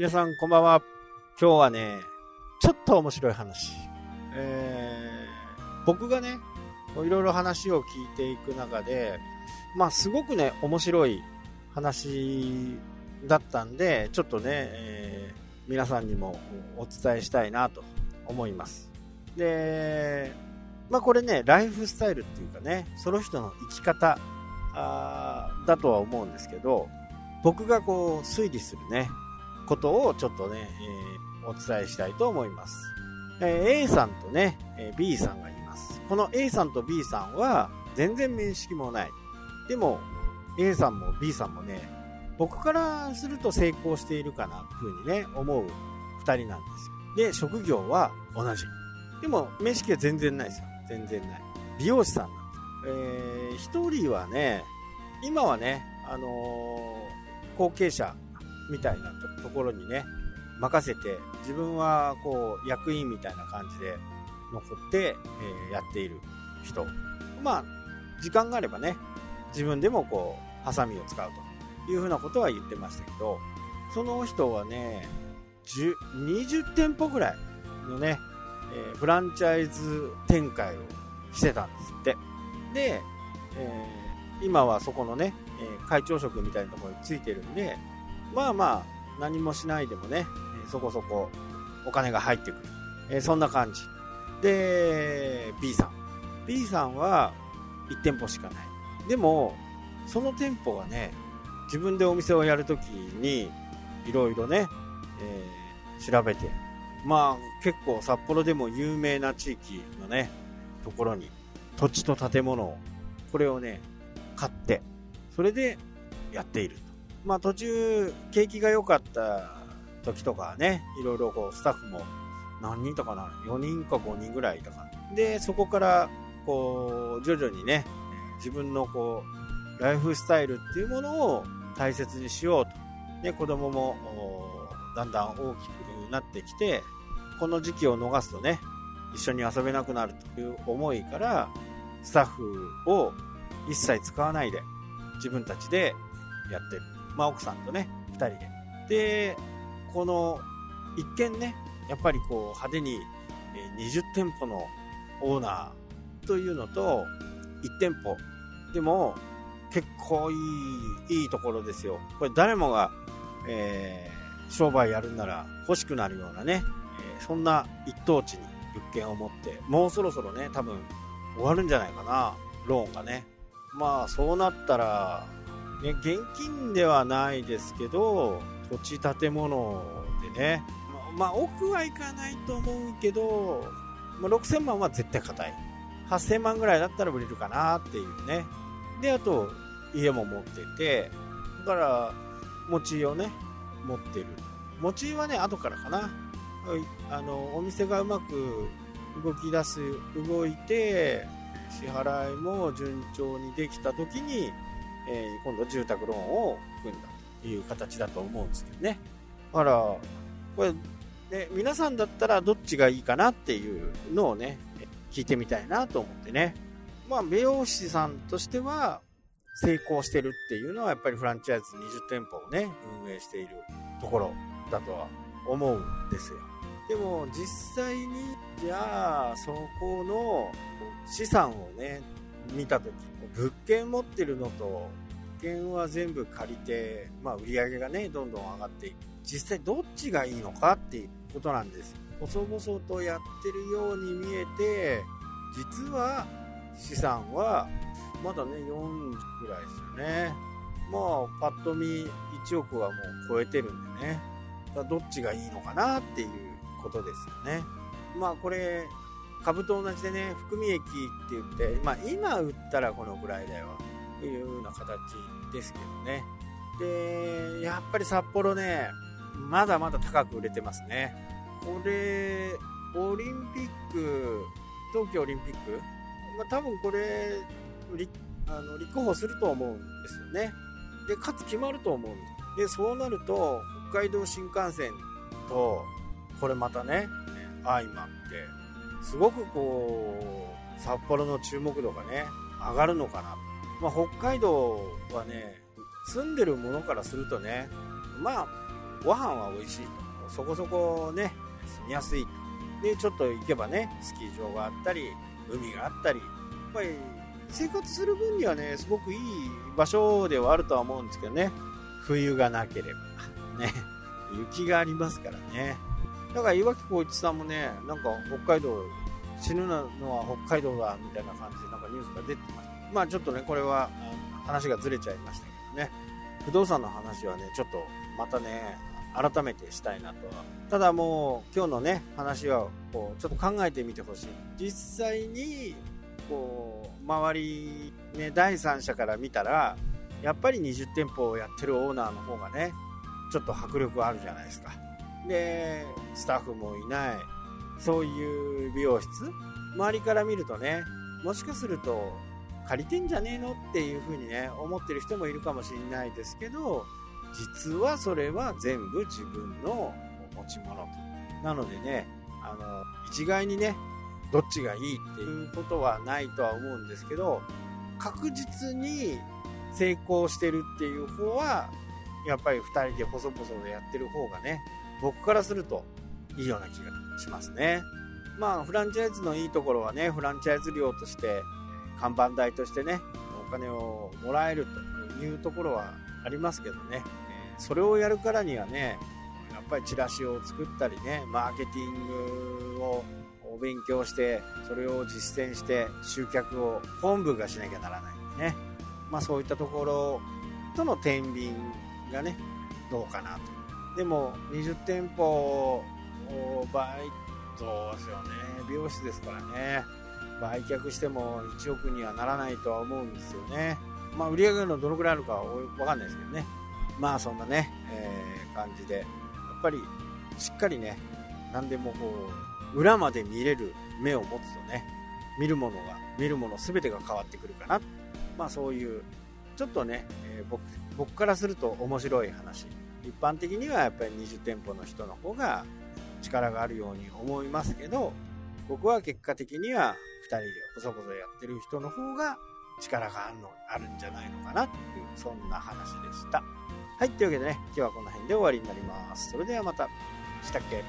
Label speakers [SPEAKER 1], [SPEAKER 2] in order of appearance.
[SPEAKER 1] 皆さんこんばんは。今日はね、ちょっと面白い話。えー、僕がね、いろいろ話を聞いていく中で、まあすごくね、面白い話だったんで、ちょっとね、えー、皆さんにもお伝えしたいなと思います。で、まあこれね、ライフスタイルっていうかね、その人の生き方あだとは思うんですけど、僕がこう推理するね、ことをちょっとね、えー、お伝えしたいと思います。えー、A さんとね、え B さんがいます。この A さんと B さんは全然面識もない。でも、A さんも B さんもね、僕からすると成功しているかなふうにね、思う2人なんですよ。で、職業は同じ。でも、面識は全然ないですよ。全然ない。美容師さんなんです。えー、1人はね、今はね、あのー、後継者みたいなところにね、任せて、自分はこう、役員みたいな感じで残って、え、やっている人。まあ、時間があればね、自分でもこう、ハサミを使うというふうなことは言ってましたけど、その人はね、20店舗ぐらいのね、え、フランチャイズ展開をしてたんですって。で、えー、今はそこのね、え会長職みたいなところについてるんで、まあまあ、何もしないでもね、そこそこお金が入ってくる。そんな感じ。で、B さん。B さんは1店舗しかない。でも、その店舗がね、自分でお店をやるときに、いろいろね、えー、調べて、まあ結構札幌でも有名な地域のね、ところに土地と建物を、これをね、買って、それでやっている。まあ途中、景気が良かった時とかね、いろいろこうスタッフも何人とかな、4人か5人ぐらいいたか。で、そこからこう、徐々にね、自分のこう、ライフスタイルっていうものを大切にしようと。ね、子供もだんだん大きくなってきて、この時期を逃すとね、一緒に遊べなくなるという思いから、スタッフを一切使わないで、自分たちでやってる。まあ、奥さんとね、2人で。で、この、一見ね、やっぱりこう派手に20店舗のオーナーというのと、1店舗。でも、結構いい、いいところですよ。これ誰もが、えー、商売やるんなら欲しくなるようなね、えー、そんな一等地に物件を持って、もうそろそろね、多分終わるんじゃないかな、ローンがね。まあ、そうなったら、ね、現金ではないですけど、土地建物でね、まあ、奥はいかないと思うけど、まあ、6000万は絶対硬い。8000万ぐらいだったら売れるかなっていうね。で、あと、家も持ってて、だから、餅をね、持ってる。餅はね、後からかな。あの、お店がうまく動き出す、動いて、支払いも順調にできた時に、えー、今度住宅ローンを組んだという形だと思うんですけどね。だから、これ、ね、皆さんだったらどっちがいいかなっていうのをね、聞いてみたいなと思ってね。まあ、美容師さんとしては、成功してるっていうのはやっぱりフランチャイズ20店舗をね、運営しているところだとは思うんですよ。でも実際に、じゃあ、そこの資産をね、見た時物件持ってるのと物件は全部借りて、まあ、売り上げがねどんどん上がっていく。実際どっちがいいのかっていうことなんです。細々とやってるように見えて実は資産はまだね40ぐらいですよね。まあパッと見1億はもう超えてるんでね。どっちがいいのかなっていうことですよね。まあこれ株と同じでね、含み益って言って、まあ今売ったらこのぐらいだよ、というような形ですけどね。で、やっぱり札幌ね、まだまだ高く売れてますね。これ、オリンピック、東京オリンピック、まあ多分これ、あの立候補すると思うんですよね。で、かつ決まると思うんです。で、そうなると、北海道新幹線と、これまたね、相まって、すごくこう、札幌の注目度がね、上がるのかな。まあ、北海道はね、住んでるものからするとね、まあ、ご飯は美味しいと。そこそこね、住みやすい。で、ちょっと行けばね、スキー場があったり、海があったり、やっぱり生活する分にはね、すごくいい場所ではあるとは思うんですけどね。冬がなければ。ね。雪がありますからね。だから岩城浩一さんもね、なんか北海道、死ぬのは北海道だみたいな感じでなんかニュースが出てました。まあちょっとね、これは話がずれちゃいましたけどね。不動産の話はね、ちょっとまたね、改めてしたいなと。ただもう今日のね、話はこう、ちょっと考えてみてほしい。実際に、こう、周り、ね、第三者から見たら、やっぱり20店舗をやってるオーナーの方がね、ちょっと迫力あるじゃないですか。で、スタッフもいない。そういう美容室？周りから見るとね、もしかすると借りてんじゃねえの？っていう風にね、思ってる人もいるかもしれないですけど、実はそれは全部自分の持ち物と。なのでね、あの、一概にね、どっちがいいっていうことはないとは思うんですけど、確実に成功してるっていう方は、やっぱり2人で細々でやってる方がね、僕からするといいような気がしますね。まあ、フランチャイズのいいところはね、フランチャイズ料として、看板代としてね、お金をもらえるというところはありますけどね、それをやるからにはね、やっぱりチラシを作ったりね、マーケティングをお勉強して、それを実践して、集客を本部がしなきゃならないんでね。まあそういったところとの天秤がね、どうかなと。でも、20店舗、倍、そうですよね。美容室ですからね。売却しても1億にはならないとは思うんですよね。まあ売上のどのくらいあるかはわかんないですけどね。まあそんなね、えー、感じで、やっぱりしっかりね、何でもこう、裏まで見れる目を持つとね、見るものが、見るもの全てが変わってくるかな。まあそういう、ちょっとね、えー、僕、僕からすると面白い話。一般的にはやっぱり20店舗の人の方が力があるように思いますけど、僕は結果的には2人で細々やってる人の方が力があるのあるんじゃないのかなっていう、そんな話でした。はい、というわけでね、今日はこの辺で終わりになります。それではまた。したっけ？